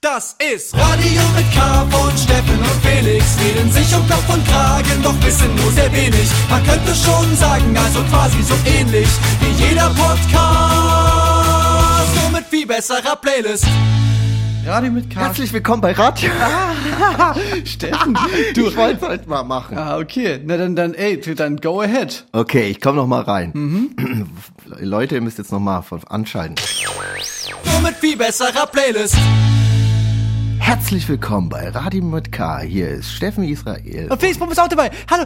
Das ist Radio mit K von Steffen und Felix. Reden sich um Kopf und Kragen, doch wissen nur sehr wenig. Man könnte schon sagen, also quasi so ähnlich wie jeder Podcast. Nur mit viel besserer Playlist. Radio mit K. Herzlich willkommen bei Radio. Steffen, du. Ich wollte es heute mal machen. Ah, okay. Na dann, dann, ey, dann go ahead. Okay, ich komme noch mal rein. Mhm. Leute, ihr müsst jetzt noch mal anschalten. Nur mit viel besserer Playlist. Herzlich willkommen bei Radio mit K. Hier ist Steffen Israel. Und Facebook ist auch dabei. Hallo.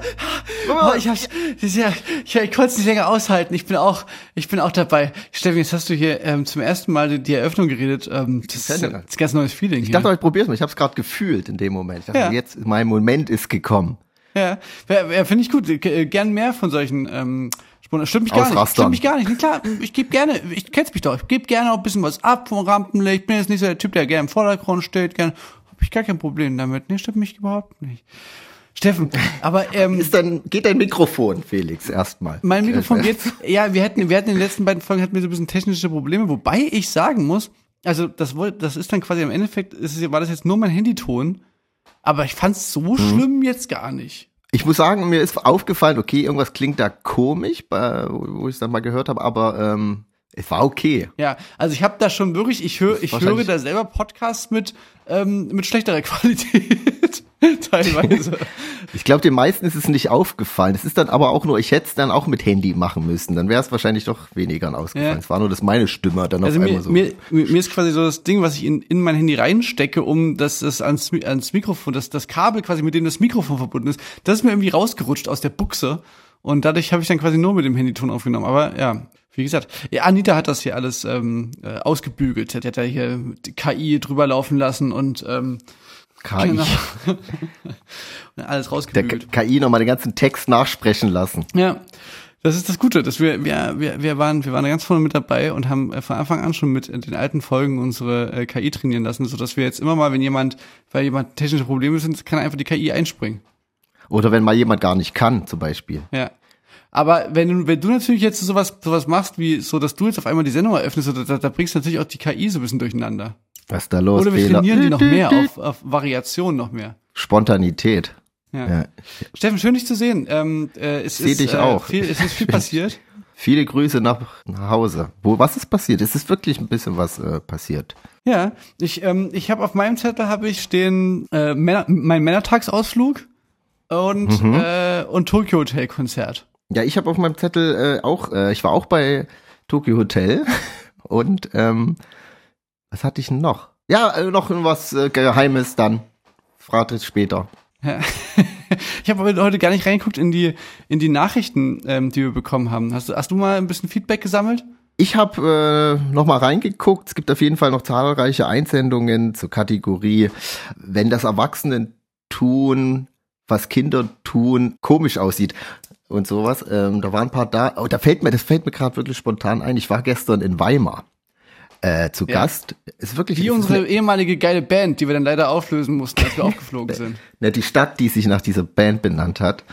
Oh, ich hab's, ja, ich, ich konnte es nicht länger aushalten. Ich bin auch, ich bin auch dabei. Steffen, jetzt hast du hier ähm, zum ersten Mal die, die Eröffnung geredet. Ähm, das, ist, das ist ein ganz neues Feeling. Ich dachte, ich probier's mal. Ich habe es gerade gefühlt in dem Moment. Ich dachte, Ja. jetzt mein Moment ist gekommen. Ja, ja, finde ich gut. G- Gern mehr von solchen ähm. Stimmt mich gar nicht. Ausrastern. Stimmt mich gar nicht. Na klar, ich gebe gerne, ich kenn's mich doch. Ich gebe gerne auch ein bisschen was ab vom Rampenlicht. Ich bin jetzt nicht so der Typ, der gerne im Vordergrund steht. Gerne, hab ich gar kein Problem damit. Nee, stimmt mich überhaupt nicht. Steffen, aber ähm, Ist dann, geht dein Mikrofon, Felix, erstmal. mein Mikrofon geht. Ja, wir hatten, wir hatten in den letzten beiden Folgen hatten wir so ein bisschen technische Probleme, wobei ich sagen muss, also das das ist dann quasi im Endeffekt, ist war das jetzt nur mein Handyton, aber ich fand's so schlimm jetzt gar nicht. Ich muss sagen, mir ist aufgefallen, okay, irgendwas klingt da komisch, wo ich es dann mal gehört habe, aber ähm, es war okay. Ja, also ich habe da schon wirklich, ich höre, ich höre da selber Podcasts mit ähm, mit schlechterer Qualität teilweise. Ich glaube, den meisten ist es nicht aufgefallen. Es ist dann aber auch nur, ich hätte es dann auch mit Handy machen müssen. Dann wäre es wahrscheinlich doch weniger ausgefallen. Ja. Es war nur, dass meine Stimme dann Also auf mir, einmal so. mir, mir ist quasi so das Ding, was ich in, in mein Handy reinstecke, um das, das ans, ans Mikrofon, das, das Kabel quasi, mit dem das Mikrofon verbunden ist, das ist mir irgendwie rausgerutscht aus der Buchse. Und dadurch habe ich dann quasi nur mit dem Handyton aufgenommen. Aber ja, wie gesagt, ja, Anita hat das hier alles ähm, äh, ausgebügelt. Die hat ja hier KI drüber laufen lassen und ähm, KI. genau. alles Der rausgebügelt. K- KI nochmal den ganzen Text nachsprechen lassen. Ja, das ist das Gute, dass wir wir wir, wir waren wir waren ganz vorne mit dabei und haben äh, von Anfang an schon mit in den alten Folgen unsere äh, KI trainieren lassen, so dass wir jetzt immer mal, wenn jemand, weil jemand technische Probleme sind, kann einfach die KI einspringen. Oder wenn mal jemand gar nicht kann, zum Beispiel. Ja. Aber wenn du, wenn du natürlich jetzt sowas, sowas machst, wie so, dass du jetzt auf einmal die Sendung eröffnest, da, da, da bringst du natürlich auch die KI so ein bisschen durcheinander. Was ist da los? Oder wir Fehler? trainieren die noch mehr auf, auf Variation noch mehr. Spontanität. Ja. Ja. Steffen, schön dich zu sehen. Ähm, äh, es Seh ist, dich äh, auch. Viel, es ist viel passiert. Viele Grüße nach, nach Hause. Wo, was ist passiert? Es ist wirklich ein bisschen was äh, passiert. Ja, ich, ähm, ich habe auf meinem Zettel habe ich stehen äh, Männer, mein Männertagsausflug und Mhm. äh, und Tokyo Hotel Konzert. Ja, ich habe auf meinem Zettel äh, auch, äh, ich war auch bei Tokyo Hotel und ähm, was hatte ich denn noch? Ja, äh, noch was äh, Geheimes dann. Fragt es später. Ja. ich habe heute gar nicht reingeguckt in die in die Nachrichten, ähm, die wir bekommen haben. Hast du hast du mal ein bisschen Feedback gesammelt? Ich habe äh, noch mal reingeguckt. Es gibt auf jeden Fall noch zahlreiche Einsendungen zur Kategorie, wenn das Erwachsenen tun, was Kinder tun, komisch aussieht und sowas. Ähm, da waren ein paar da. Oh, da fällt mir, das fällt mir gerade wirklich spontan ein. Ich war gestern in Weimar äh, zu Ja. Gast. Ist wirklich Wie es unsere eine- ehemalige geile Band, die wir dann leider auflösen mussten, als wir aufgeflogen sind. Ne, die Stadt, die sich nach dieser Band benannt hat.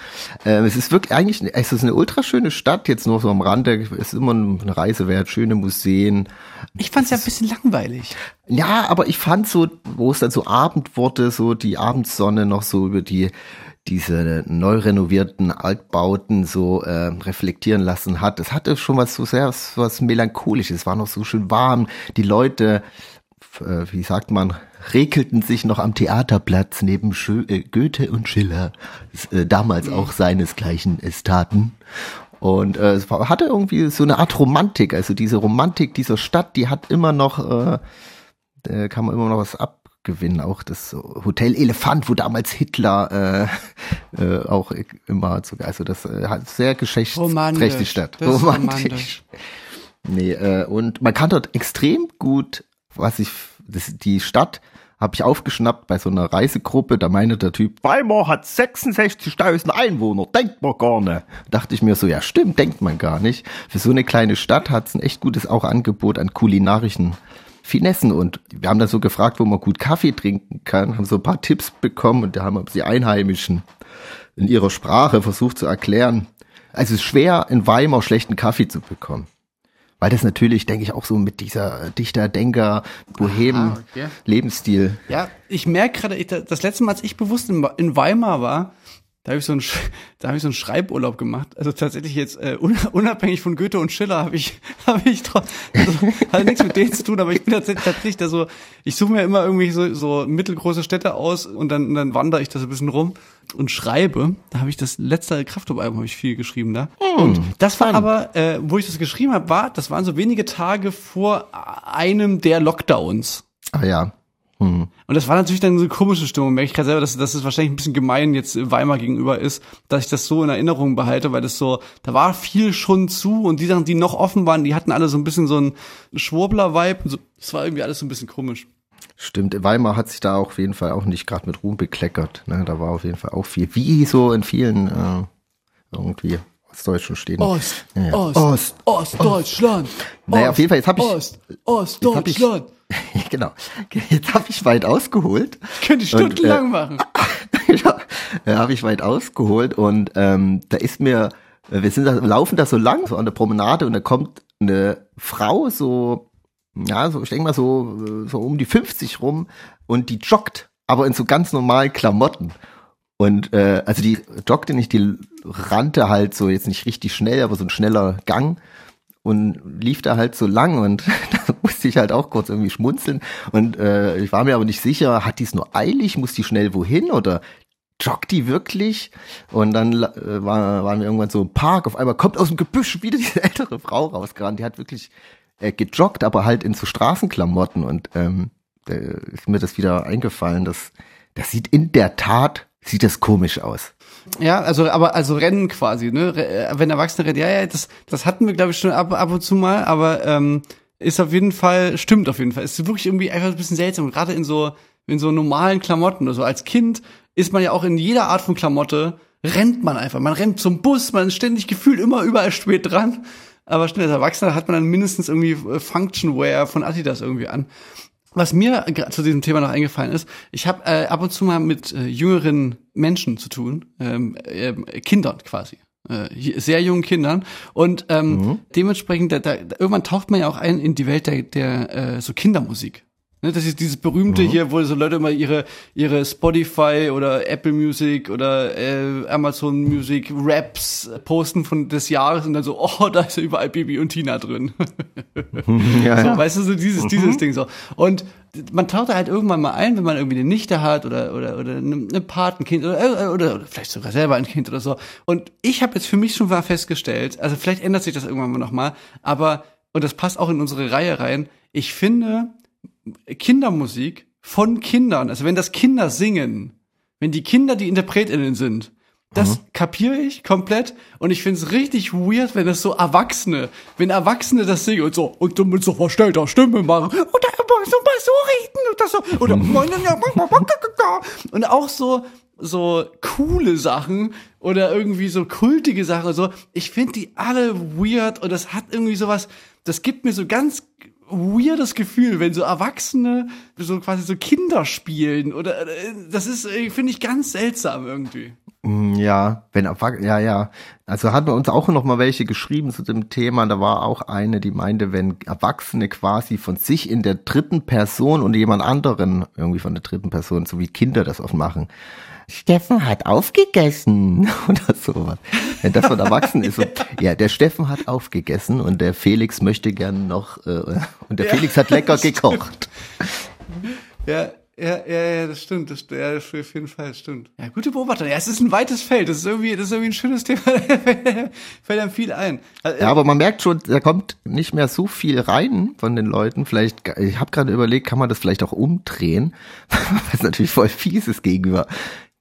Ähm, es ist wirklich eigentlich, es ist eine ultraschöne Stadt, jetzt nur so am Rande, es ist immer eine Reise wert, schöne Museen. Ich fand's ja ein bisschen langweilig. Ja, aber ich fand so, wo es dann so Abend wurde, so die Abendsonne noch so über die diese neu renovierten Altbauten so äh, reflektieren lassen hat. Es hatte schon was so sehr was, melancholisches. Es war noch so schön warm. Die Leute, äh, wie sagt man, rekelten sich noch am Theaterplatz neben Schö äh, Goethe und Schiller, äh, damals auch seinesgleichen es taten. Und äh, es war, hatte irgendwie so eine Art Romantik. Also diese Romantik dieser Stadt, die hat immer noch, äh, kann man immer noch was abgewinnen. Auch das Hotel Elefant, wo damals Hitler äh, äh, auch immer sogar, also das äh, hat sehr geschichtsträchtig ist romantisch. Nee, äh, und man kann dort extrem gut, was ich, das, die Stadt habe ich aufgeschnappt bei so einer Reisegruppe, da meinte der Typ, Weimar hat 66.000 Einwohner, denkt man gar nicht. Dachte ich mir so, ja stimmt, denkt man gar nicht. Für so eine kleine Stadt hat es ein echt gutes auch Angebot an kulinarischen Finessen und wir haben dann so gefragt, wo man gut Kaffee trinken kann, haben so ein paar Tipps bekommen und da haben uns die Einheimischen in ihrer Sprache versucht zu erklären. Also es ist schwer, in Weimar schlechten Kaffee zu bekommen. Weil das natürlich, denke ich, auch so mit dieser Dichter, Denker, Bohem, okay. Lebensstil. Ja, ich merke gerade, das letzte Mal, als ich bewusst in Weimar war, da habe ich so einen, da habe ich so einen Schreiburlaub gemacht. Also tatsächlich jetzt äh, un- unabhängig von Goethe und Schiller habe ich, habe ich also, hat nichts mit denen zu tun, aber ich bin tatsächlich, tatsächlich da so, ich suche mir immer irgendwie so, so mittelgroße Städte aus und dann, dann wandere ich da so ein bisschen rum und schreibe. Da habe ich das letzte Kraftclub-Album habe ich viel geschrieben da. und das war aber, äh, wo ich das geschrieben habe, war, das waren so wenige Tage vor einem der Lockdowns. Ah ja. Hm. Und das war natürlich dann so eine komische Stimmung. Merke ich gerade selber, dass, dass es wahrscheinlich ein bisschen gemein jetzt Weimar gegenüber ist, dass ich das so in Erinnerung behalte, weil das so, da war viel schon zu und die Sachen, die noch offen waren, die hatten alle so ein bisschen so einen Schwurbler-Vibe. und So, das war irgendwie alles so ein bisschen komisch. Stimmt, Weimar hat sich da auf jeden Fall auch nicht gerade mit Ruhm bekleckert. Ne? Da war auf jeden Fall auch viel, wie so in vielen äh, irgendwie ostdeutschen Städten. Ost, Ja, ja. Ost, Ost. Ostdeutschland. Naja, auf jeden Fall, jetzt hab ich- Ost, Ostdeutschland. genau. Jetzt habe ich weit ausgeholt. Könnte stundenlang äh, machen. ja, habe ich weit ausgeholt und ähm, da ist mir, äh, wir sind da, laufen da so lang, so an der Promenade und da kommt eine Frau so, ja, so, ich denke mal so, so um die 50 rum und die joggt, aber in so ganz normalen Klamotten. Und äh, also die joggte nicht, die rannte halt so jetzt nicht richtig schnell, aber so ein schneller Gang und lief da halt so lang und da musste ich halt auch kurz irgendwie schmunzeln. Und äh, ich war mir aber nicht sicher, hat die es nur eilig, muss die schnell wohin oder joggt die wirklich? Und dann äh, war, waren wir irgendwann so im Park, auf einmal kommt aus dem Gebüsch wieder diese ältere Frau rausgerannt, die hat wirklich äh, gejoggt, aber halt in so Straßenklamotten. Und ähm, da ist mir das wieder eingefallen, dass das sieht in der Tat, sieht das komisch aus. Ja, also aber also Rennen quasi, ne? Äh, Wenn Erwachsene rennen, ja, ja, das das hatten wir glaube ich schon ab, ab und zu mal, aber ähm, ist auf jeden Fall stimmt auf jeden Fall. Ist wirklich irgendwie einfach ein bisschen seltsam, gerade in so in so normalen Klamotten oder so. Als Kind ist man ja auch in jeder Art von Klamotte rennt man einfach. Man rennt zum Bus, man ist ständig gefühlt immer überall spät dran. Aber stimmt, als Erwachsener hat man dann mindestens irgendwie äh, Functionwear von Adidas irgendwie an. Was mir zu diesem Thema noch eingefallen ist, ich habe äh, ab und zu mal mit äh, jüngeren Menschen zu tun, ähm, ähm, Kindern quasi, äh, sehr jungen Kindern. Und ähm, dementsprechend, da, da, irgendwann taucht man ja auch ein in die Welt der, der äh, so Kindermusik. Ne, das ist dieses berühmte hier, wo so Leute immer ihre ihre Spotify oder Apple Music oder äh, Amazon Music Raps posten von des Jahres und dann so, oh, da ist ja überall Bibi und Tina drin. Ja, So, weißt du, so dieses, dieses Ding so. Und man taucht da halt irgendwann mal ein, wenn man irgendwie eine Nichte hat oder, oder, oder eine, eine Patenkind oder, äh, oder, oder vielleicht sogar selber ein Kind oder so. Und ich habe jetzt für mich schon mal festgestellt, also vielleicht ändert sich das irgendwann mal nochmal, aber, und das passt auch in unsere Reihe rein, ich finde Kindermusik von Kindern, also wenn das Kinder singen, wenn die Kinder die InterpretInnen sind, das kapiere ich komplett und ich finde es richtig weird, wenn das so Erwachsene, wenn Erwachsene das singen und so und du mit so verstellter Stimme machen oder so mal so reden oder so oder und auch so so coole Sachen oder irgendwie so kultige Sachen so. Ich finde die alle weird und das hat irgendwie sowas, das gibt mir so ganz weirdes Gefühl, wenn so Erwachsene so quasi so Kinder spielen oder äh, das ist äh, finde ich ganz seltsam irgendwie. Mm, Ja, wenn ja, ja. Also hatten wir uns auch noch mal welche geschrieben zu dem Thema. Da war auch eine, die meinte, wenn Erwachsene quasi von sich in der dritten Person und jemand anderen irgendwie von der dritten Person, so wie Kinder das oft machen. Steffen hat aufgegessen oder sowas. Wenn das von Erwachsenen ist, so, ja, der Steffen hat aufgegessen und der Felix möchte gern noch äh, und der Ja, Felix hat lecker gekocht. Ja, ja, ja, ja, das stimmt, das, ja, das auf jeden Fall, das stimmt. Ja, gute Beobachtung. Ja, es ist ein weites Feld. Das ist irgendwie, das ist irgendwie ein schönes Thema. Fällt einem viel ein. Also, Ja, aber man merkt schon, da kommt nicht mehr so viel rein von den Leuten. Vielleicht, ich habe gerade überlegt, kann man das vielleicht auch umdrehen, was natürlich voll fies ist gegenüber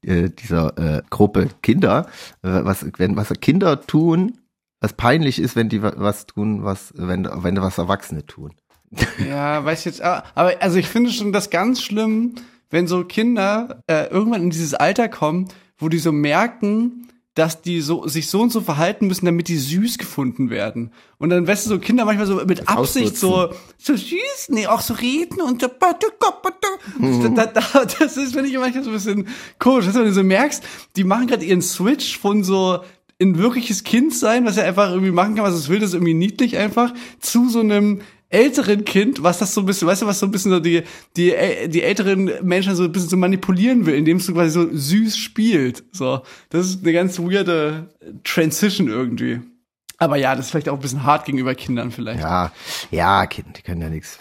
äh, dieser äh, Gruppe Kinder. Äh, was, wenn was Kinder tun, was peinlich ist, wenn die wa- was tun, was wenn wenn was Erwachsene tun. Ja, weiß jetzt, aber aber, also ich finde schon das ganz schlimm, wenn so Kinder äh, irgendwann in dieses Alter kommen, wo die so merken, dass die so sich so und so verhalten müssen, damit die süß gefunden werden. Und dann weißt du so Kinder manchmal so mit Absicht so so süß, nee, auch so reden und so Mhm. da, da, das ist finde ich manchmal so ein bisschen komisch, dass du so merkst, die machen gerade ihren Switch von so ein wirkliches Kind sein, was er einfach irgendwie machen kann, was es will, das ist irgendwie niedlich einfach, zu so einem älteren Kind, was das so ein bisschen, weißt du, was so ein bisschen so die, die, die älteren Menschen so ein bisschen so manipulieren will, indem es so quasi so süß spielt. So, das ist eine ganz weirde Transition irgendwie. Aber ja, das ist vielleicht auch ein bisschen hart gegenüber Kindern vielleicht. Ja, ja, Kinder, die können ja nichts.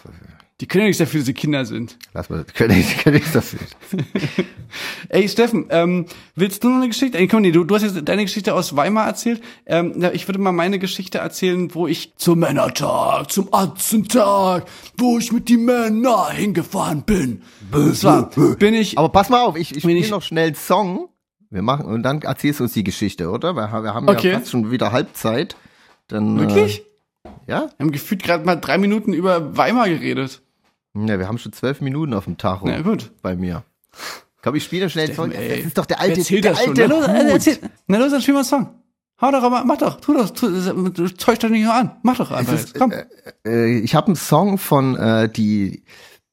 Die können ja nichts dafür, dass sie Kinder sind. Lass mal, die können, die können nichts dafür. Ey, Steffen, ähm, willst du noch eine Geschichte? Ey, komm, nee, du, du hast jetzt deine Geschichte aus Weimar erzählt. Ähm, ja, ich würde mal meine Geschichte erzählen, wo ich zum Männertag, zum Atzentag, wo ich mit die Männer hingefahren bin. Und zwar bin ich. Aber pass mal auf, ich, ich spiele noch schnell einen Song. Wir machen, und dann erzählst du uns die Geschichte, oder? Wir, haben- wir haben Okay. ja fast schon wieder Halbzeit. Dann, Wirklich? Äh, ja? Wir haben gefühlt gerade mal drei Minuten über Weimar geredet. Ja, wir haben schon zwölf Minuten auf dem Tacho. Na gut. Bei mir. Komm, ich spiele schnell einen Song. Steffen, ey. Das ist doch der alte, der das schon. alte Na los, Hut. erzähl, na los, dann spiel mal einen Song. Hau doch, mach doch, tu doch, tu, täuscht doch nicht nur an. Mach doch einfach jetzt, ist, komm. Äh, ich habe einen Song von, äh, die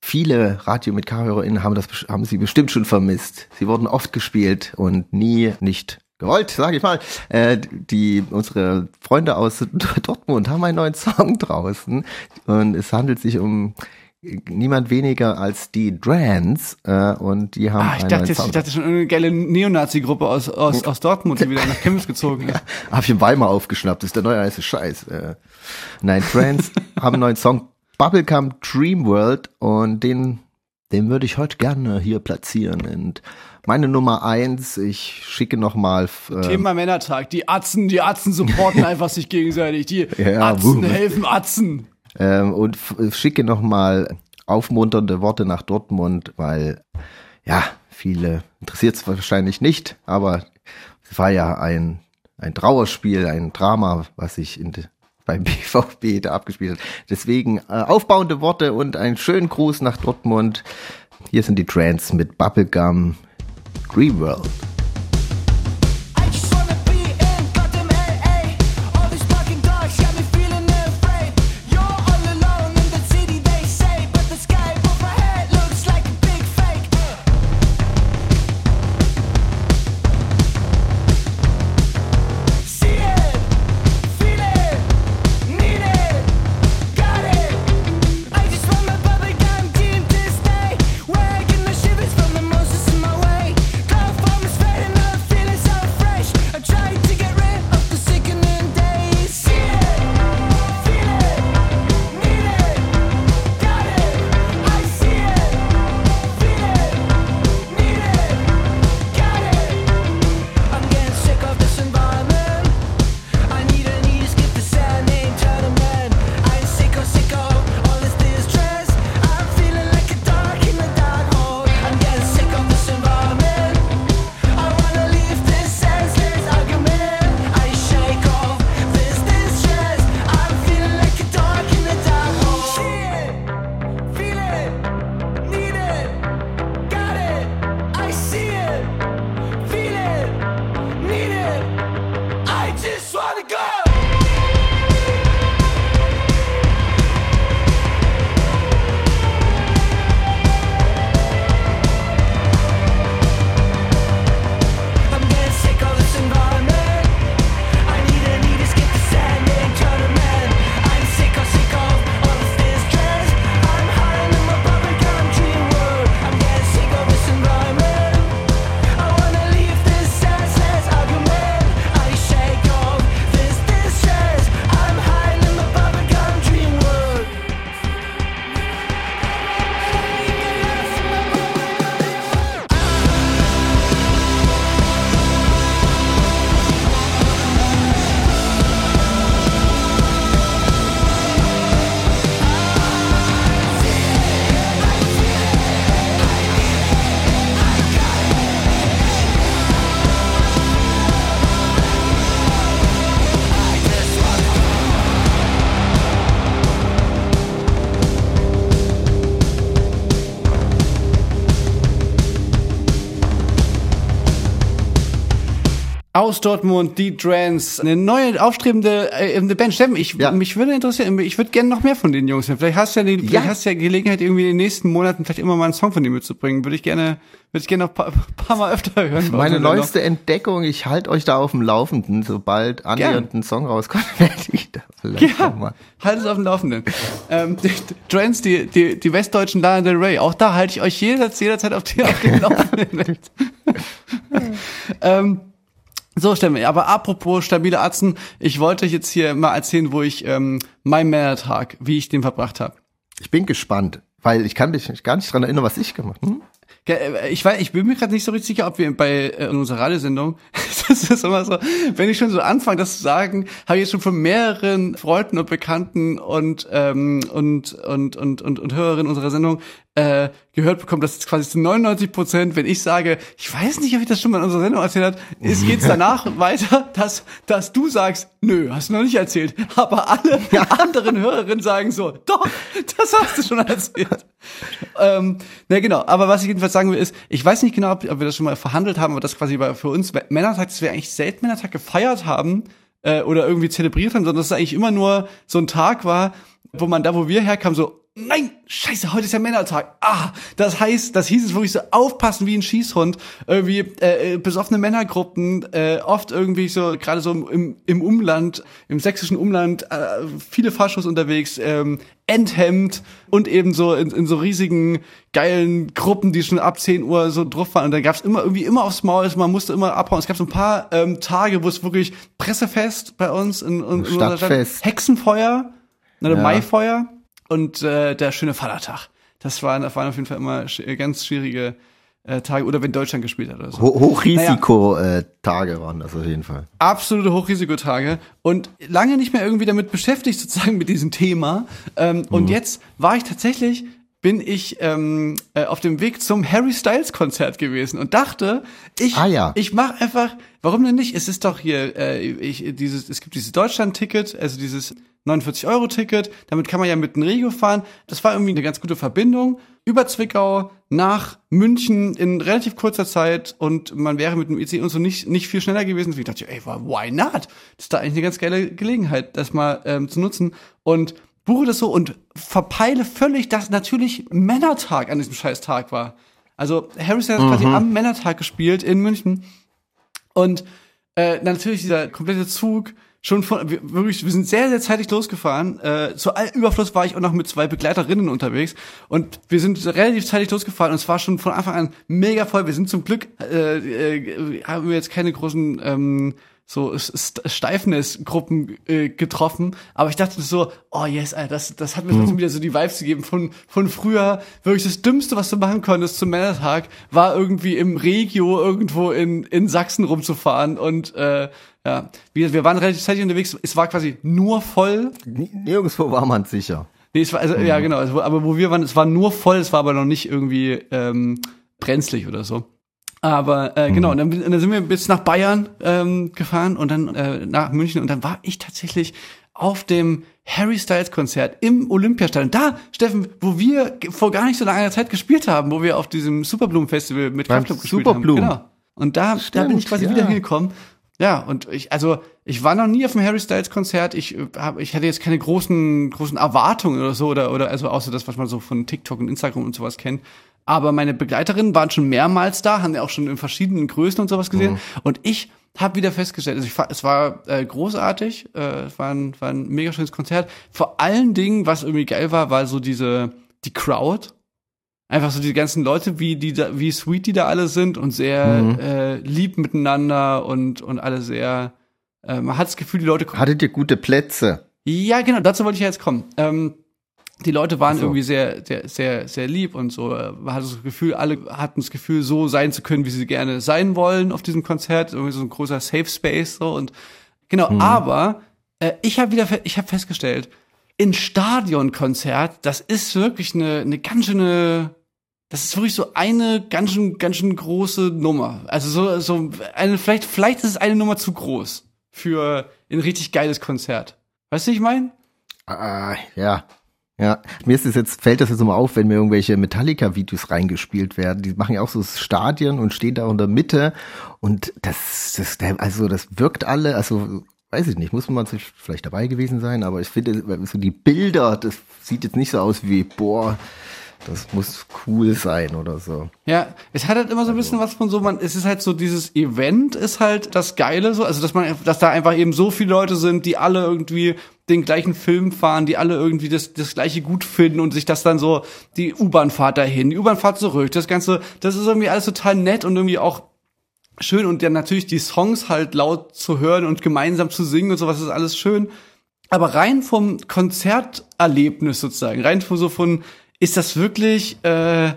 viele Radio mit K-HörerInnen haben das, haben sie bestimmt schon vermisst. Sie wurden oft gespielt und nie nicht gewollt, sage ich mal. Äh, die, unsere Freunde aus Dortmund haben einen neuen Song draußen und es handelt sich um niemand weniger als die Drans äh, und die haben Ah, ich dachte, Song. ich dachte schon, irgendeine geile Neonazi-Gruppe aus, aus, aus Dortmund, die wieder nach Chemnitz gezogen ist. Hab ich in Weimar aufgeschnappt, das ist der neue heiße Scheiß. Äh, nein, Trans haben einen neuen Song, Bubblegum Dream World, und den, den würde ich heute gerne hier platzieren. Und meine Nummer eins, ich schicke nochmal. Äh, Thema Männertag. Die Atzen, die Atzen supporten einfach sich gegenseitig. Die Ja, Atzen wuh. helfen Atzen. Ähm, und schicke nochmal aufmunternde Worte nach Dortmund, weil, ja, viele interessiert es wahrscheinlich nicht, aber es war ja ein, ein Trauerspiel, ein Drama, was sich in, beim BVB da abgespielt hat. Deswegen äh, aufbauende Worte und einen schönen Gruß nach Dortmund. Hier sind die Trends mit Bubblegum Green World. Aus Dortmund, die Trans, eine neue aufstrebende äh, eine Band. Steffen, ich, Ja. mich würde interessieren, ich würde gerne noch mehr von den Jungs hören. Vielleicht hast du ja, die, vielleicht hast du ja Gelegenheit, irgendwie in den nächsten Monaten vielleicht immer mal einen Song von denen mitzubringen. Würde ich gerne, würde ich gerne noch ein paar, paar Mal öfter hören. Meine neueste Entdeckung, ich halte euch da auf dem Laufenden. Sobald annähernd ein Song rauskommt, werde ich da vielleicht Ja, noch mal. halt es auf dem Laufenden. ähm, die, die Trends, die, die, die westdeutschen Lana Del Rey, auch da halte ich euch jederzeit, jederzeit auf, die, auf dem Laufenden. ähm, so, Stemme, aber apropos stabile Atzen, ich wollte euch jetzt hier mal erzählen, wo ich ähm, mein Männertag, wie ich den verbracht habe. Ich bin gespannt, weil ich kann mich gar nicht dran erinnern, was ich gemacht habe. Hm? Äh, Ich weiß, ich bin mir gerade nicht so richtig sicher, ob wir bei äh, in unserer Radiosendung, das ist immer so, wenn ich schon so anfange, das zu sagen, habe ich jetzt schon von mehreren Freunden und Bekannten und ähm, und, und und und und Hörerinnen unserer Sendung äh, gehört bekommen, dass es quasi zu 99 Prozent, wenn ich sage, ich weiß nicht, ob ich das schon mal in unserer Sendung erzählt habe, ist geht's danach weiter, dass dass du sagst, nö, hast du noch nicht erzählt, aber alle anderen Hörerinnen sagen so, doch, das hast du schon erzählt. ähm, na genau, aber was ich jedenfalls sagen will, ist, ich weiß nicht genau, ob, ob wir das schon mal verhandelt haben, aber das quasi bei, für uns Männertag, dass wir eigentlich selten Männertag gefeiert haben äh, oder irgendwie zelebriert haben, sondern dass es eigentlich immer nur so ein Tag war, wo man da, wo wir herkamen, so, nein, scheiße, heute ist ja Männertag. Ah, das heißt, das hieß es wirklich so, aufpassen wie ein Schießhund. Irgendwie äh, äh, besoffene Männergruppen, äh, oft irgendwie so, gerade so im, im Umland, im sächsischen Umland, äh, viele Faschos unterwegs, ähm, enthemmt und eben so in, in so riesigen, geilen Gruppen, die schon ab 10 Uhr so drauf waren. Und da gab's immer irgendwie immer aufs Maul, man musste immer abhauen. Es gab so ein paar ähm, Tage, wo es wirklich Pressefest bei uns in, in, in unserer Stadt, Stadtfest. Hexenfeuer, oder Ja. Maifeuer und äh, der schöne Vatertag. Das waren, das waren auf jeden Fall immer sch- ganz schwierige äh, Tage. Oder wenn Deutschland gespielt hat oder so. Ho Hochrisiko-Tage waren das auf jeden Fall. absolute Hochrisikotage und lange nicht mehr irgendwie damit beschäftigt, sozusagen mit diesem Thema. Ähm, Mhm. Und jetzt war ich tatsächlich, bin ich ähm, äh, auf dem Weg zum Harry Styles Konzert gewesen und dachte, ich, Ah, ja. ich mache einfach, warum denn nicht? Es ist doch hier, äh, ich, dieses, es gibt dieses Deutschland-Ticket, also dieses 49-Euro-Ticket, damit kann man ja mit dem Regio fahren. Das war irgendwie eine ganz gute Verbindung über Zwickau nach München in relativ kurzer Zeit und man wäre mit dem IC und so nicht, nicht viel schneller gewesen. Deswegen dachte ich, ey, why not? Das ist da eigentlich eine ganz geile Gelegenheit, das mal ähm, zu nutzen. Und buche das so und verpeile völlig, dass natürlich Männertag an diesem scheiß Tag war. Also Harris hat quasi am Männertag gespielt in München. Und äh, natürlich dieser komplette Zug schon von wir, wirklich wir sind sehr sehr zeitig losgefahren. Äh, zu all Überfluss war ich auch noch mit zwei Begleiterinnen unterwegs. Und wir sind relativ zeitig losgefahren. Und es war schon von Anfang an mega voll. Wir sind zum Glück äh, äh, haben wir jetzt keine großen ähm, so St- Steifness-Gruppen äh, getroffen, aber ich dachte so, oh yes, Alter, das, das hat mir trotzdem wieder so die Vibes gegeben von, von früher. Wirklich das Dümmste, was du machen konntest zum Männertag, war irgendwie im Regio irgendwo in, in Sachsen rumzufahren und äh, ja, wir, wir waren relativ zeitig unterwegs, es war quasi nur voll. Nirgendwo war man sicher. Nee, es war, also, ja genau, also, aber wo wir waren, es war nur voll, es war aber noch nicht irgendwie ähm, brenzlig oder so. Aber äh, genau, und dann, dann sind wir bis nach Bayern ähm, gefahren und dann äh, nach München und dann war ich tatsächlich auf dem Harry Styles Konzert im Olympiastadion. Da, Steffen, wo wir vor gar nicht so langer Zeit gespielt haben, wo wir auf diesem Superblumen Festival mit Beim Kraftklub gespielt Superblumen. haben. Genau. Und da, da bin ich Stimmt, quasi ja. wieder hingekommen. Ja, und ich, also ich war noch nie auf dem Harry Styles Konzert. Ich äh, hab, ich hatte jetzt keine großen großen Erwartungen oder so oder oder also außer das, was man so von TikTok und Instagram und sowas kennt. Aber meine Begleiterinnen waren schon mehrmals da, haben ja auch schon in verschiedenen Größen und sowas gesehen. Und ich habe wieder festgestellt, also ich, es war äh, großartig, äh, es war ein, war ein mega schönes Konzert. Vor allen Dingen, was irgendwie geil war, war so diese die Crowd. Einfach so die ganzen Leute, wie die da, wie sweet die da alle sind und sehr äh, lieb miteinander und und alle sehr. Äh, man hat das Gefühl, die Leute. Hattet ihr gute Plätze? Ja, genau, dazu wollte ich ja jetzt kommen. Ähm, die Leute waren so. irgendwie sehr, sehr, sehr, sehr lieb und so. äh, Man hatte das Gefühl, alle hatten das Gefühl, so sein zu können, wie sie gerne sein wollen auf diesem Konzert. Irgendwie so ein großer Safe Space so und genau. Mhm. Aber äh, ich habe wieder, ich habe festgestellt, ein Stadionkonzert, das ist wirklich eine, eine ganz schöne, das ist wirklich so eine ganz schön, ganz schön große Nummer. Also so, so eine, vielleicht, vielleicht ist es eine Nummer zu groß für ein richtig geiles Konzert. Weißt du, wie ich meine? Ah, ja. Ja, mir ist es jetzt, fällt das jetzt immer auf, wenn mir irgendwelche Metallica-Videos reingespielt werden. Die machen ja auch so Stadien und stehen da in der Mitte und das, das, also das wirkt alle, also weiß ich nicht, muss man vielleicht dabei gewesen sein, aber ich finde, so die Bilder, das sieht jetzt nicht so aus wie, boah, das muss cool sein oder so. Ja, es hat halt immer so ein bisschen was von so, man, es ist halt so, dieses Event ist halt das Geile so, also dass man, dass da einfach eben so viele Leute sind, die alle irgendwie den gleichen Film fahren, die alle irgendwie das, das gleiche gut finden und sich das dann so, die U-Bahn-Fahrt dahin, die U-Bahn-Fahrt zurück, das Ganze, das ist irgendwie alles total nett und irgendwie auch schön und dann natürlich die Songs halt laut zu hören und gemeinsam zu singen und sowas ist alles schön. Aber rein vom Konzerterlebnis sozusagen, rein von so von, ist das wirklich, äh, äh,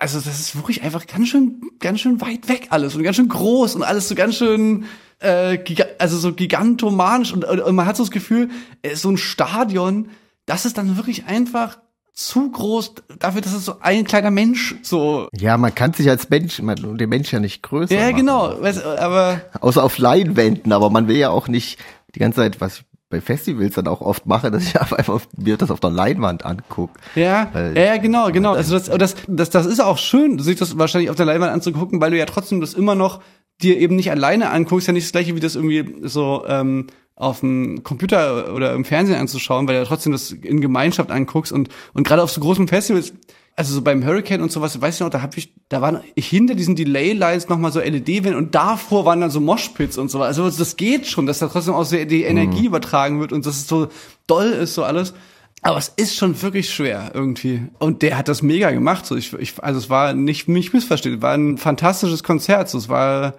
also das ist wirklich einfach ganz schön, ganz schön weit weg alles und ganz schön groß und alles so ganz schön, äh, also so gigantomanisch und, und man hat so das Gefühl, äh, so ein Stadion, das ist dann wirklich einfach zu groß dafür, dass es so ein kleiner Mensch so. Ja, man kann sich als Mensch, man, den Mensch ja nicht größer Ja, machen. genau, weißt, aber Außer auf Leinwänden, aber man will ja auch nicht die ganze Zeit, was bei Festivals dann auch oft mache, dass ich einfach mir das auf der Leinwand angucke. Ja, Weil- ja, genau, genau. Also das, das, das, das ist auch schön, sich das wahrscheinlich auf der Leinwand anzugucken, weil du ja trotzdem das immer noch dir eben nicht alleine anguckst, ja nicht das gleiche wie das irgendwie so ähm, auf dem Computer oder im Fernsehen anzuschauen, weil du ja trotzdem das in Gemeinschaft anguckst und und gerade auf so großen Festivals, also so beim Hurricane und sowas, weiß ich noch, da hab ich, da waren hinter diesen Delay-Lines noch mal so LED-Wände und davor waren dann so Moshpits und so. Also das geht schon, dass da trotzdem auch so die Energie übertragen wird und dass es so doll ist, so alles. Aber es ist schon wirklich schwer irgendwie. Und der hat das mega gemacht. So ich, ich, also es war nicht mich missverstehen, war ein fantastisches Konzert. So, es war,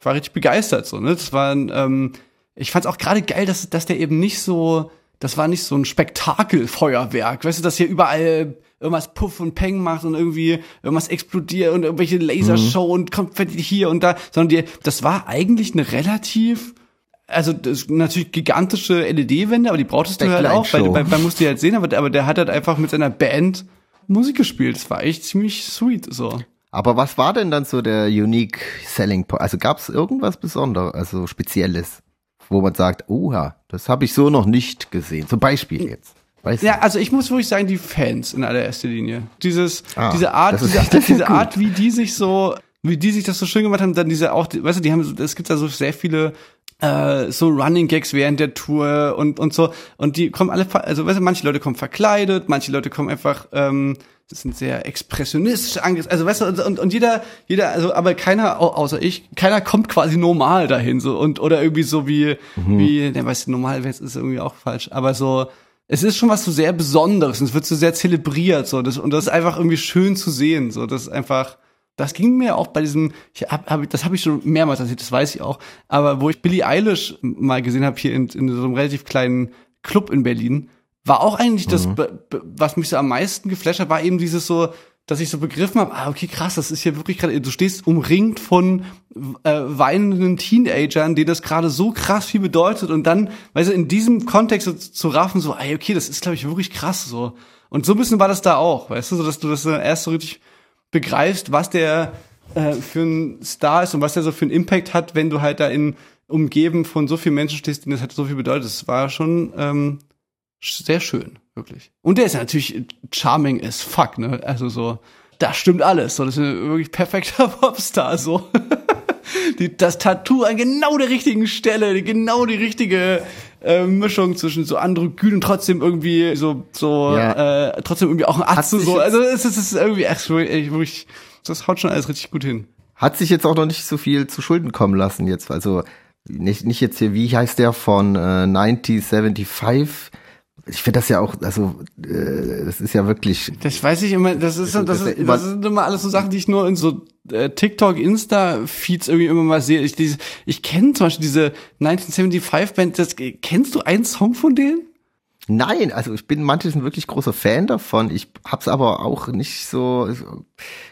ich war richtig begeistert. So, ne? Das war ein, ähm, ich fand es auch gerade geil, dass, dass der eben nicht so, das war nicht so ein Spektakelfeuerwerk. Weißt du, dass hier überall irgendwas Puff und Peng macht und irgendwie irgendwas explodiert und irgendwelche Lasershow und Konfetti hier und da, sondern die, das war eigentlich eine relativ also das natürlich gigantische LED-Wände, aber die brauchtest du halt auch, weil, weil, weil musst du halt sehen, aber, aber der hat halt einfach mit seiner Band Musik gespielt. Das war echt ziemlich sweet so. Aber was war denn dann so der unique selling point? Also gab es irgendwas Besonderes, also Spezielles, wo man sagt, oha, das habe ich so noch nicht gesehen. Zum Beispiel jetzt. Weiß Ja, also ich muss wirklich sagen, die Fans in allererster Linie. Dieses, Ah, diese Art, diese, diese gut. Art, wie die sich so, wie die sich das so schön gemacht haben, dann diese auch, weißt du, die haben, so- es gibt da so sehr viele äh, so Running Gags während der Tour und und so und die kommen alle, also weißt du, manche Leute kommen verkleidet, manche Leute kommen einfach, ähm, das sind sehr expressionistisch ange, also weißt du und, und, und jeder, jeder, also aber keiner au- außer ich, keiner kommt quasi normal dahin so und oder irgendwie so wie wie, der weiß normal wäre ist irgendwie auch falsch, aber so es ist schon was so sehr Besonderes und es wird so sehr zelebriert so. Das, und das ist einfach irgendwie schön zu sehen so. Das ist einfach das ging mir auch bei diesem ich hab, hab, das habe ich schon mehrmals erzählt das weiß ich auch. Aber wo ich Billie Eilish mal gesehen habe hier in, in so einem relativ kleinen Club in Berlin war auch eigentlich das be- was mich so am meisten geflasht hat war eben dieses so dass ich so begriffen habe, ah, okay, krass, das ist hier wirklich gerade, du stehst umringt von äh, weinenden Teenagern, denen das gerade so krass viel bedeutet und dann, weißt du, in diesem Kontext so zu raffen, so, ey, okay, das ist, glaube ich, wirklich krass so. Und so ein bisschen war das da auch, weißt du, so dass du das erst so richtig begreifst, was der äh, für ein Star ist und was der so für einen Impact hat, wenn du halt da in umgeben von so vielen Menschen stehst, denen das halt so viel bedeutet. Das war schon ähm, sehr schön, wirklich. Und der ist ja natürlich charming as fuck, ne? Also so, da stimmt alles. So, das ist ein wirklich perfekter Popstar, so. Die, das Tattoo an genau der richtigen Stelle, genau die richtige äh, Mischung zwischen so androgyn und trotzdem irgendwie so, so, Ja. äh, trotzdem irgendwie auch ein Atze, sich so. Also es ist, es ist irgendwie, echt, wirklich, wirklich, das haut schon alles richtig gut hin. Hat sich jetzt auch noch nicht so viel zu Schulden kommen lassen jetzt. Also nicht, nicht jetzt hier, wie heißt der von äh, 1975? Ich finde das ja auch, also äh, das ist ja wirklich, Das weiß ich immer, das ist, Das das, ist das sind immer alles so Sachen, die ich nur in so äh, TikTok, Insta-Feeds irgendwie immer mal sehe. Ich, diese, ich kenne zum Beispiel diese 1975-Band, das, kennst du einen Song von denen? nein, also ich bin manches ein wirklich großer Fan davon. Ich hab's aber auch nicht so,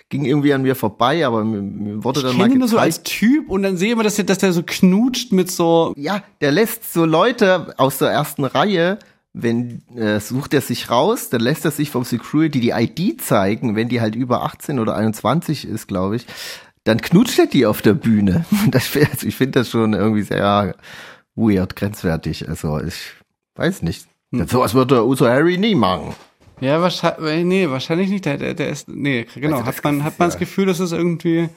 ging irgendwie an mir vorbei, aber mir, mir wurde Ich dann mal kenne ihn nur so gezeigt. als Typ und dann sehe ich immer, dass der, dass der so knutscht mit so, ja, der lässt so Leute aus der ersten Reihe, wenn äh, sucht er sich raus, dann lässt er sich vom Security die ID zeigen, wenn die halt über 18 oder 21 ist, glaube ich, dann knutscht er die auf der Bühne. Das, also ich finde das schon irgendwie sehr weird, grenzwertig. Also ich weiß nicht. Denn sowas würde unser Harry nie machen. Ja, wahrscheinlich, nee, wahrscheinlich nicht. Der, der, der ist, nee, genau. Also hat man, hat man das ja. Gefühl, das ist irgendwie,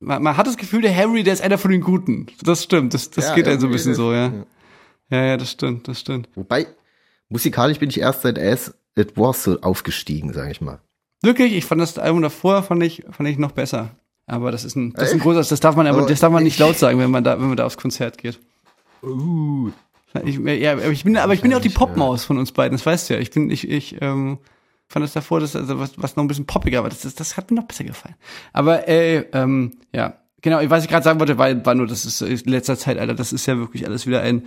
man, man hat das Gefühl, der Harry, der ist einer von den Guten. Das stimmt. Das, das Ja, geht einem so ein bisschen das- so, ja. ja. Ja, ja, das stimmt, das stimmt. Wobei, musikalisch bin ich erst seit As It Was so aufgestiegen, sage ich mal. Wirklich, ich fand das Album davor, fand ich, fand ich noch besser. Aber das ist ein, das ist ein großes, das darf man aber, das darf man nicht ich- laut sagen, wenn man da, wenn man da aufs Konzert geht. Uh. Ich, ja, aber ich bin, aber ich bin ja auch die Popmaus von uns beiden, das weißt du ja. Ich bin, ich, ich, ähm, fand das davor, das, also was, was noch ein bisschen poppiger war, das, das, das hat mir noch besser gefallen. Aber, äh, ähm, ja, genau, was ich gerade sagen wollte, war, war nur, das ist in letzter Zeit, Alter, das ist ja wirklich alles wieder ein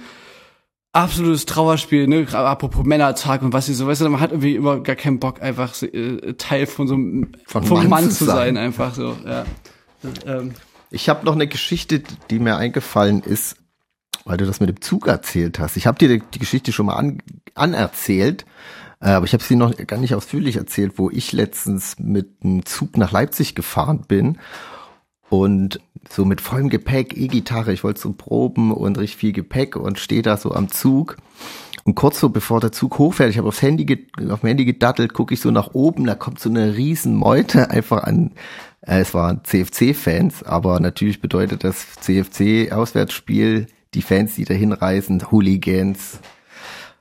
absolutes Trauerspiel, ne, Gerade apropos Männertag und was sie so, weißt du, man hat irgendwie immer gar keinen Bock, einfach äh, Teil von so einem, Von vom Mann Mann, zu sein, sein. einfach so, ja. Ähm, Ich habe noch eine Geschichte, die mir eingefallen ist, weil du das mit dem Zug erzählt hast. Ich habe dir die, die Geschichte schon mal an, anerzählt, äh, aber ich habe sie noch gar nicht ausführlich erzählt, wo ich letztens mit einem Zug nach Leipzig gefahren bin und so mit vollem Gepäck, E-Gitarre, ich wollte so proben und richtig viel Gepäck und stehe da so am Zug. Und kurz so bevor der Zug hochfährt, ich habe aufs Handy, auf dem Handy gedattelt, gucke ich so nach oben, da kommt so eine riesen Meute einfach an, äh, es waren CFC-Fans, aber natürlich bedeutet das CFC-Auswärtsspiel, die Fans, die da hinreisen, Hooligans,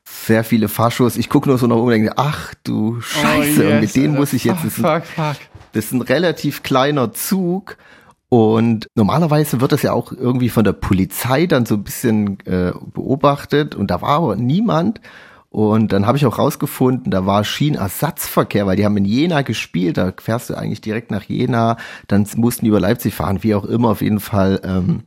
sehr viele Faschos. Ich gucke nur so nach oben und denke, ach du Scheiße, oh und mit yes, denen muss ich jetzt, ein fuck, fuck. das ist ein relativ kleiner Zug und normalerweise wird das ja auch irgendwie von der Polizei dann so ein bisschen äh, beobachtet. Und da war aber niemand. Und dann habe ich auch rausgefunden, da war Schienenersatzverkehr, weil die haben in Jena gespielt, da fährst du eigentlich direkt nach Jena, dann mussten die über Leipzig fahren, wie auch immer, auf jeden Fall ähm,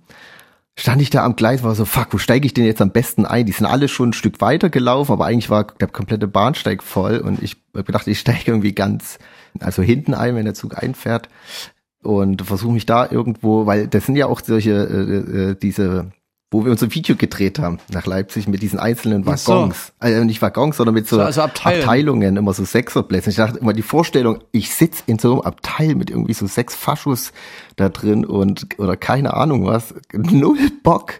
stand ich da am Gleis, war so, fuck, wo steige ich denn jetzt am besten ein? Die sind alle schon ein Stück weiter gelaufen, aber eigentlich war der komplette Bahnsteig voll. Und ich hab gedacht, ich steige irgendwie ganz, also hinten ein, wenn der Zug einfährt und versuche mich da irgendwo, weil das sind ja auch solche, äh, äh, diese, wo wir unser Video gedreht haben nach Leipzig mit diesen einzelnen Ach so. Waggons, also nicht Waggons, sondern mit so, So, also Abteilen. Abteilungen, immer so Sechserplätze. Ich dachte immer die Vorstellung, ich sitz in so einem Abteil mit irgendwie so sechs Faschos da drin und oder keine Ahnung was, null Bock.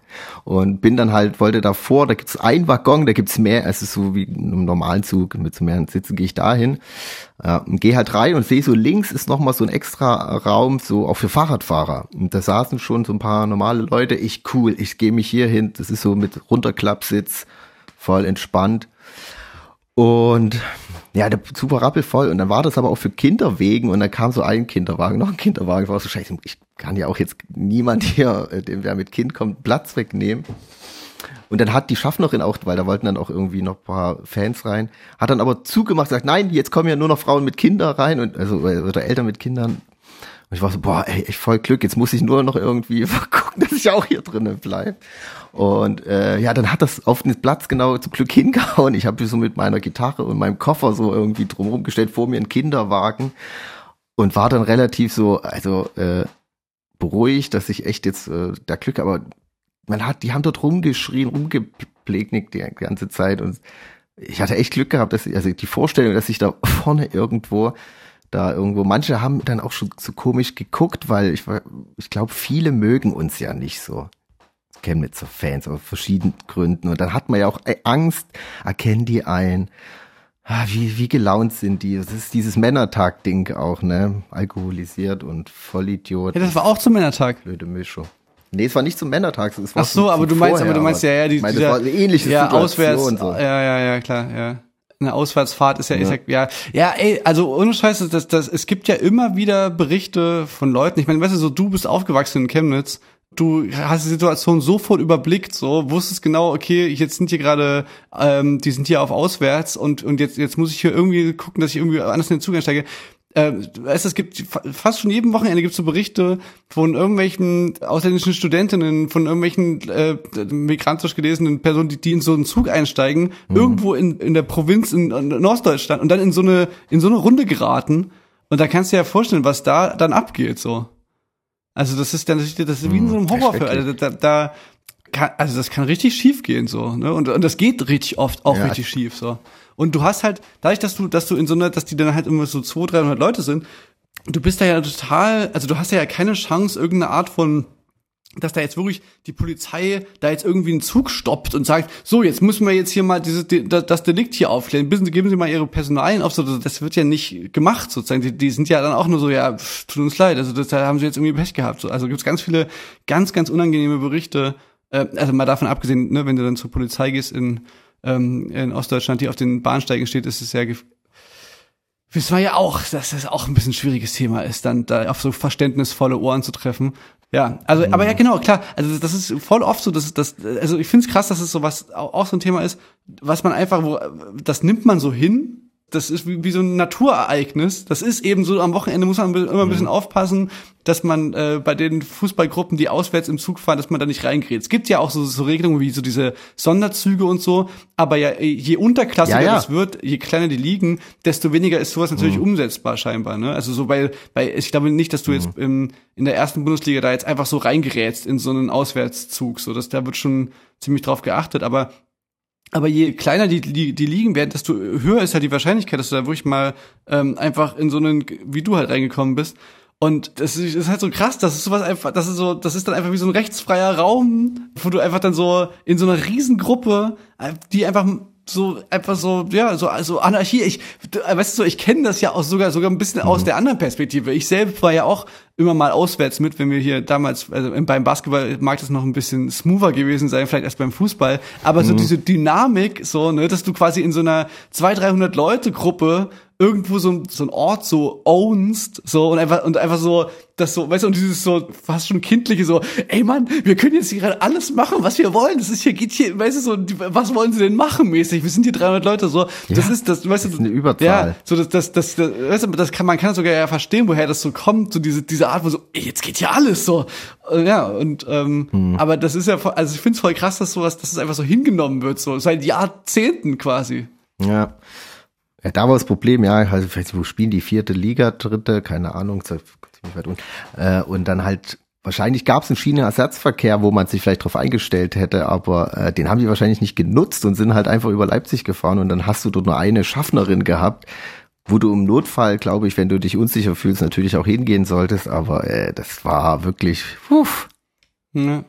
Und bin dann halt wollte davor, da gibt's ein Waggon, da gibt's mehr, es ist so wie einem normalen Zug mit so mehreren Sitzen gehe ich dahin ja, und gehe halt rein und sehe so links ist noch mal so ein extra Raum so auch für Fahrradfahrer. Und da saßen schon so ein paar normale Leute, ich cool, ich gehe mich hier hin, das ist so mit Runterklappsitz, voll entspannt und ja, der Zug war rappelvoll und dann war das aber auch für Kinderwegen und dann kam so ein Kinderwagen, noch ein Kinderwagen, ich war so scheiße, ich kann ja auch jetzt niemand hier, äh, dem wer mit Kind kommt, Platz wegnehmen. Und dann hat die Schaffnerin auch, weil da wollten dann auch irgendwie noch paar Fans rein, hat dann aber zugemacht, sagt, nein, jetzt kommen ja nur noch Frauen mit Kindern rein und also oder Eltern mit Kindern. Und ich war so, boah, ey, echt voll Glück, jetzt muss ich nur noch irgendwie gucken, dass ich auch hier drinnen bleibe. Und äh, ja, dann hat das auf den Platz genau zum Glück hingehauen. Ich habe so mit meiner Gitarre und meinem Koffer so irgendwie drumherum gestellt, vor mir ein Kinderwagen und war dann relativ so, also äh, beruhigt, dass ich echt jetzt äh, da Glück, aber man hat, die haben dort rumgeschrien, rumgeplegnickt die ganze Zeit und ich hatte echt Glück gehabt, dass ich, also die Vorstellung, dass ich da vorne irgendwo da irgendwo, manche haben dann auch schon so komisch geguckt, weil ich ich glaube, viele mögen uns ja nicht so. Chemnitzer Fans aus verschiedenen Gründen. Und dann hat man ja auch äh, Angst, erkennen die ein. Ah, wie, wie gelaunt sind die? Das ist dieses Männertag-Ding auch, ne? Alkoholisiert und Vollidiot. Ja, das war auch zum Männertag. blöde Mischung. Nee, es war nicht zum Männertag. Es war Ach so, aber du meinst, aber vorher, du meinst ja, ja, die, meine, dieser, das war eine ähnliche ja, Situation. auswärts, so. ja, ja, ja, klar, ja. Eine Auswärtsfahrt ist ja, ist ja, ja, ja, ey, also ohne Scheiße, das, das, es gibt ja immer wieder Berichte von Leuten. Ich meine, weißt du, so du bist aufgewachsen in Chemnitz, du hast die Situation sofort überblickt, so wusstest genau, okay, jetzt sind hier gerade, ähm, die sind hier auf Auswärts und und jetzt jetzt muss ich hier irgendwie gucken, dass ich irgendwie anders in den Zug einsteige. Äh, weißt, es gibt fa- fast schon jedem Wochenende gibt es so Berichte von irgendwelchen ausländischen Studentinnen, von irgendwelchen äh, migrantisch gelesenen Personen, die, die in so einen Zug einsteigen, irgendwo in, in der Provinz in, in Norddeutschland und dann in so eine in so eine Runde geraten. Und da kannst du dir ja vorstellen, was da dann abgeht so. Also das ist dann das ist wie in so einem Hm, Horrorfilm. Also da, da kann, also das kann richtig schief gehen so, ne? Und, und das geht richtig oft auch Ja. richtig schief so. Und du hast halt dadurch, dass du dass du in so einer, dass die dann halt immer so 200, 300 Leute sind, du bist da ja total, also du hast ja keine Chance irgendeine Art von dass da jetzt wirklich die Polizei da jetzt irgendwie einen Zug stoppt und sagt, so, jetzt müssen wir jetzt hier mal dieses, die- das das Delikt hier aufklären, Bissen, geben Sie mal Ihre Personalien auf, so, das wird ja nicht gemacht, sozusagen, die, die sind ja dann auch nur so, ja, pff, tut uns leid, also das, da haben Sie jetzt irgendwie Pech gehabt, so, also gibt's ganz viele, ganz, ganz unangenehme Berichte, äh, also mal davon abgesehen, ne, wenn du dann zur Polizei gehst in, ähm, in Ostdeutschland, die auf den Bahnsteigen steht, ist es ja Wissen wir ja auch, dass das auch ein bisschen schwieriges Thema ist, dann da auf so verständnisvolle Ohren zu treffen. Ja, also, aber ja, genau, klar. Also das ist voll oft so, dass das, also ich finde es krass, dass es so was auch auch so ein Thema ist, was man einfach, wo, das nimmt man so hin. Das ist wie, wie so ein Naturereignis. Das ist eben so, am Wochenende muss man immer ein bisschen aufpassen, dass man äh, bei den Fußballgruppen, die auswärts im Zug fahren, dass man da nicht reingerät. Es gibt ja auch so, so Regelungen wie so diese Sonderzüge und so, aber ja, je unterklassiger Ja, ja. das wird, je kleiner die liegen, desto weniger ist sowas natürlich umsetzbar scheinbar. Ne? Also so bei, bei, ich glaube nicht, dass du jetzt im, in der ersten Bundesliga da jetzt einfach so reingerätst in so einen Auswärtszug. So, dass da wird schon ziemlich drauf geachtet. Aber aber je kleiner die, die, die liegen werden, desto höher ist halt die Wahrscheinlichkeit, dass du da wirklich mal ähm, einfach in so einen, wie du halt reingekommen bist. Und das ist, halt so krass, das ist sowas einfach, das ist so, das ist dann einfach wie so ein rechtsfreier Raum, wo du einfach dann so in so einer Riesengruppe, äh, die einfach so einfach so ja so also Anarchie. Ich weißt du ich kenne das ja auch sogar sogar ein bisschen aus der anderen Perspektive. Ich selbst war ja auch immer mal auswärts mit wenn wir hier damals also beim Basketball mag das noch ein bisschen smoother gewesen sein vielleicht als beim Fußball. Aber so diese Dynamik so ne dass du quasi in so einer 200 300 Leute Gruppe irgendwo so, so ein Ort so ownst, so und einfach und einfach so das so, weißt du, und dieses so fast schon kindliche so, ey Mann, wir können jetzt hier gerade alles machen, was wir wollen. Das ist hier geht hier, weißt du so, was wollen sie denn machen mäßig? Wir sind hier 300 Leute so. Das Ja, ist das, weißt du, das ist eine Überzahl. Ja, so das das das, das weißt du, das kann man kann sogar ja verstehen, woher das so kommt, so diese diese Art, wo so, ey, jetzt geht hier alles so. Äh, Ja, und ähm, Hm. aber das ist ja also ich find's voll krass, dass sowas, dass es einfach so hingenommen wird so seit Jahrzehnten quasi. Ja. Ja, da war das Problem, ja, also vielleicht, wo spielen die vierte Liga, dritte, keine Ahnung, ziemlich weit unten. Äh, und dann halt, wahrscheinlich gab es einen Schienenersatzverkehr, wo man sich vielleicht drauf eingestellt hätte, aber äh, den haben die wahrscheinlich nicht genutzt und sind halt einfach über Leipzig gefahren und dann hast du dort nur eine Schaffnerin gehabt, wo du im Notfall, glaube ich, wenn du dich unsicher fühlst, natürlich auch hingehen solltest, aber äh, das war wirklich, uff. Ja.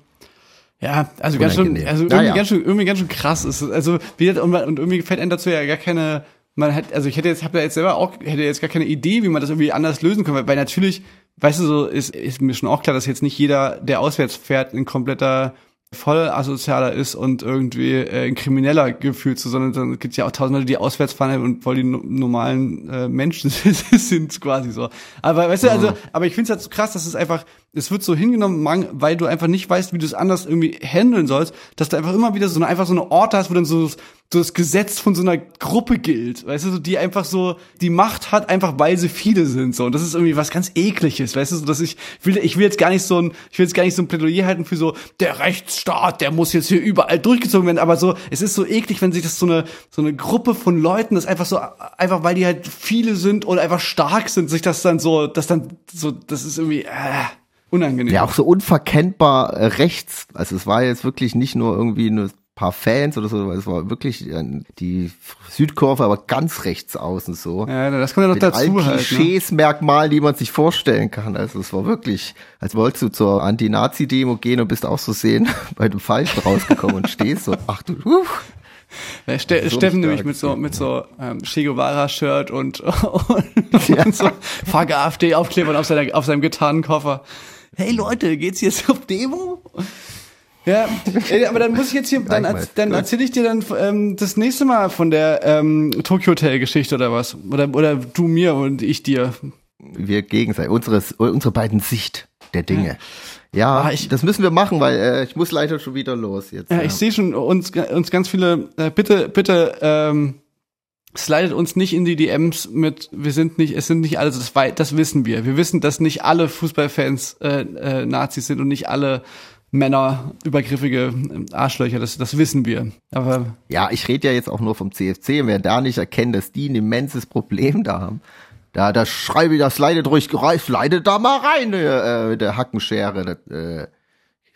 Ja, also ganz schön, Unangenehm. also irgendwie Naja. ganz schön, irgendwie ganz schön krass ist. es. Also wie und, und irgendwie fällt einem dazu ja gar keine, man hat, also ich hätte jetzt, habe ja jetzt selber auch, hätte jetzt gar keine Idee, wie man das irgendwie anders lösen kann, weil, natürlich, weißt du, so ist, ist mir schon auch klar, dass jetzt nicht jeder, der auswärts fährt, ein kompletter voll asozialer ist und irgendwie äh, ein Krimineller gefühlt, so, sondern dann gibt's ja auch tausend Leute, die auswärts fahren und voll die no normalen äh, Menschen sind quasi so. Aber weißt du, also, aber ich finde es halt so krass, dass es einfach, es wird so hingenommen, weil du einfach nicht weißt, wie du es anders irgendwie handeln sollst, dass du einfach immer wieder so eine, einfach so eine Orte hast, wo dann so, so das Gesetz von so einer Gruppe gilt, weißt du, die einfach so die Macht hat, einfach weil sie viele sind, so. Und das ist irgendwie was ganz ekliges, weißt du, so, dass ich will, ich will jetzt gar nicht so ein, ich will jetzt gar nicht so ein Plädoyer halten für so, der Rechtsstaat, der muss jetzt hier überall durchgezogen werden, aber so, es ist so eklig, wenn sich das so eine, so eine Gruppe von Leuten, das einfach so, einfach weil die halt viele sind oder einfach stark sind, sich das dann so, das dann so, das ist irgendwie, äh, unangenehm. Ja, auch so unverkennbar äh, rechts. Also es war jetzt wirklich nicht nur irgendwie ein paar Fans oder so, es war wirklich äh, die Südkurve, aber ganz rechts außen so. Ja, das kommt ja noch Mit dazu halt. Ne? Klischees, Merkmalen, die man sich vorstellen kann. Also es war wirklich, als wolltest du zur Anti-Nazi-Demo gehen und bist auch so sehen bei dem Falschen rausgekommen und stehst so, ach du, uff. Ja, Ste So Steffen nämlich mit so mit so ähm, Che Guevara-Shirt und, und, Ja. und so Fuck AfD-Aufklebern auf, seiner, auf seinem Gitarrenkoffer. Hey Leute, geht's jetzt auf Demo? Ja, äh, aber dann muss ich jetzt hier, dann, dann erzähle ich dir dann ähm, das nächste Mal von der ähm, Tokyo Hotel Geschichte oder was. Oder, oder du mir und ich dir. wir gegenseitig, unsere, unsere beiden Sicht der Dinge. Ja, Ah, ich- das müssen wir machen, weil äh, ich muss leider schon wieder los jetzt. Ja, ich sehe schon uns, uns ganz viele, äh, bitte, bitte, ähm, slidet uns nicht in die DMs mit, wir sind nicht, es sind nicht alle, das, das wissen wir. Wir wissen, dass nicht alle Fußballfans äh, äh, Nazis sind und nicht alle Männer übergriffige äh, Arschlöcher, das, das wissen wir. Aber Ja, ich rede ja jetzt auch nur vom CFC. Und wer da nicht erkennt, dass die ein immenses Problem da haben, da, da schreibe ich das leidet ruhig, leidet da mal rein, äh, mit der Hackenschere, das, äh,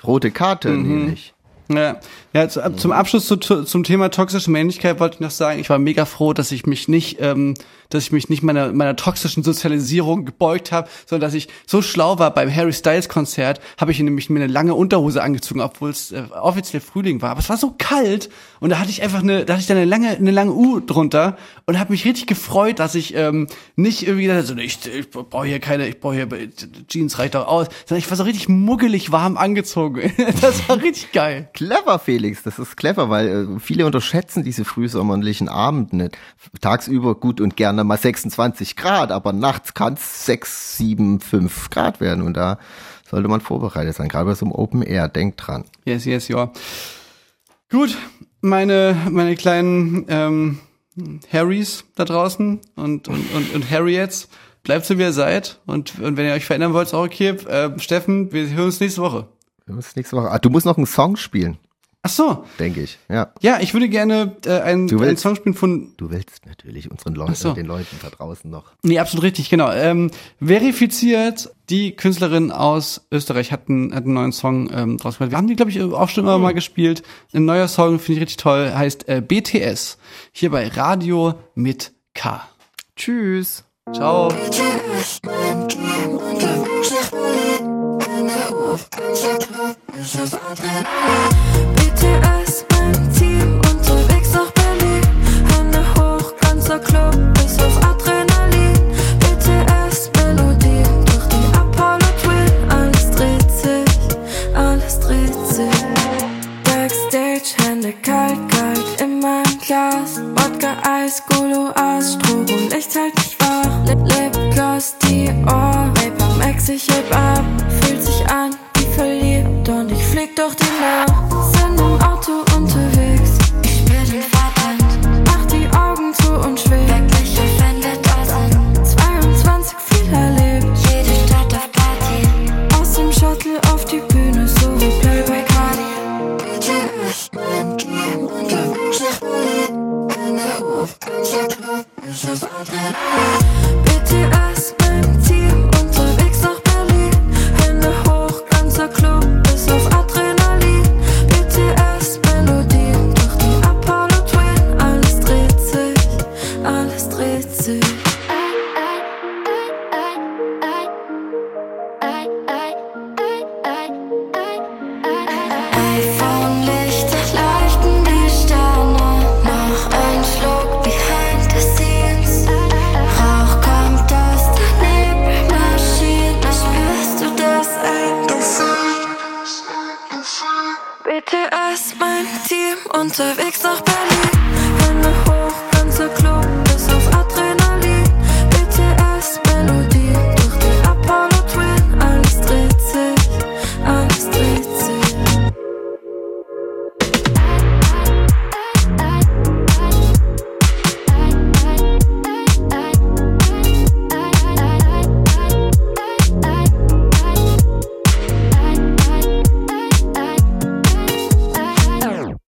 rote Karte nämlich. Ja, ja zu, zum Abschluss zu, zum Thema toxische Männlichkeit wollte ich noch sagen, ich war mega froh, dass ich mich nicht, ähm, dass ich mich nicht meiner, meiner toxischen Sozialisierung gebeugt habe, sondern dass ich so schlau war beim Harry Styles Konzert, habe ich nämlich mir eine lange Unterhose angezogen, obwohl es äh, offiziell Frühling war. Aber es war so kalt und da hatte ich einfach eine, da hatte ich dann eine lange, eine lange U drunter und habe mich richtig gefreut, dass ich ähm, nicht irgendwie habe, so, ich, ich brauche hier keine, ich brauche hier Jeans reicht doch aus, sondern ich war so richtig muggelig warm angezogen. das war richtig geil. Clever, Felix, das ist clever, weil äh, viele unterschätzen diese frühsommerlichen Abende nicht. Tagsüber gut und gerne mal 26 Grad, aber nachts kann es 6, 7, 5 Grad werden und da sollte man vorbereitet sein, gerade bei so einem Open Air, denkt dran. Yes, yes, ja. Gut, meine, meine kleinen ähm, Harrys da draußen und, und, und, und Harriets, bleibt so wie ihr seid. Und, und wenn ihr euch verändern wollt, ist auch okay. Äh, Steffen, wir hören uns nächste Woche. Wir müssen nächste Woche. Ah, du musst noch einen Song spielen, Ach so. denke ich. Ja. Ja, ich würde gerne äh, einen, Du einen willst- Song spielen von. Du willst natürlich unseren Leuten, so. den Leuten da draußen noch. Nee, absolut richtig, genau. Ähm, verifiziert, die Künstlerin aus Österreich hat einen, hat einen neuen Song ähm, draus gemacht. Wir haben die, glaube ich, auch schon immer mal gespielt. Ein neuer Song, finde ich richtig toll, heißt äh, BTS. Hier bei Radio mit K. Tschüss. Ciao. BTS, mein Team, unterwegs nach Berlin. Hände hoch, ganzer Club, bis auf Adrenalin. BTS, Melodie, durch die Apollo Twin. Alles dreht sich, alles dreht sich. Backstage, Hände kalt, kalt in meinem Glas. Wodka, Eis, Gulu, Aas, Strobo, Licht hält mich wach. Lip, Lipgloss, Vapor Max, ich heb ab. Fühlt sich an wie verliebt und ich flieg durch die Nacht. Sind im Auto unterwegs. Ich den Fahrtwind. Mach die Augen zu und schweb. Wirklich offended da sind 22 viel erlebt. Jede Stadt auf Party. Aus dem Shuttle auf die Bühne, so wie Playback Radio. BTS,